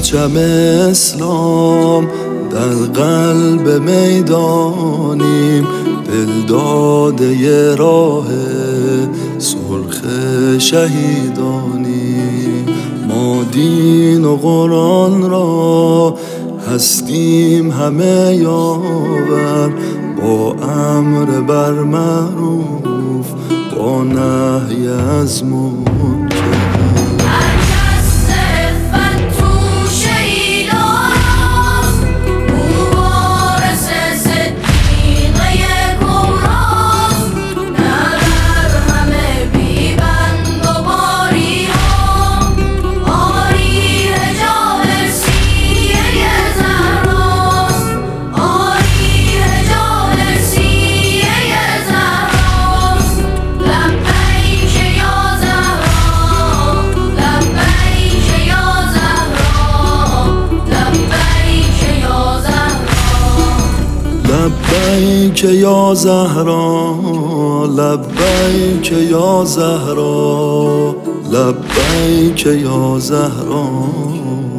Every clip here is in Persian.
پرچم اسلام در قلب می‌دانیم دل داده راه سرخ شهیدانیم ما دین و قرآن را هستیم همه یاور با امر بر معروف با نهی از لبیک یا زهرا لبیک یا زهرا لبیک یا زهرا.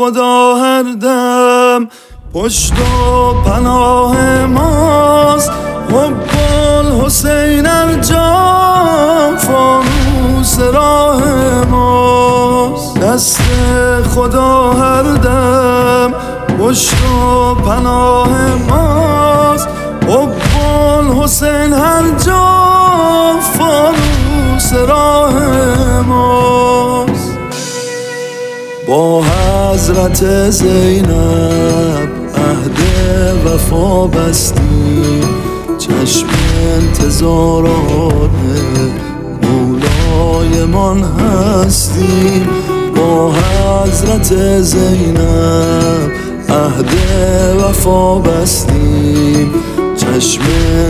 خدا هر دم پشت و پناه ماست. حب الحسین جا فانوس راه ماست. دست خدا هر دم پشت و پناه ماست. حب الحسین هر جا فانوس راه ماست. با حضرت زینب عهد وفا بستیم چشم انتظارات من هستیم با حضرت زینب عهد وفا بستیم چشم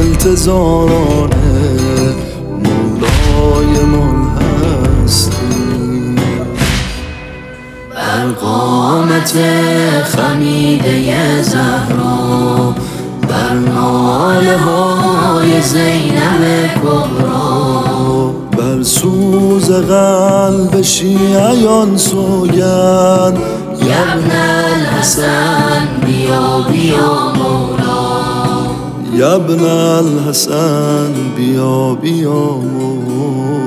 انتظارانه قامت خمیده زهرا. بر ناله های زینب کبرا. بر سوز قلب شیعیان سوگن یبن الحسن بیا بیا مولا یبن الحسن بیا بیا مولا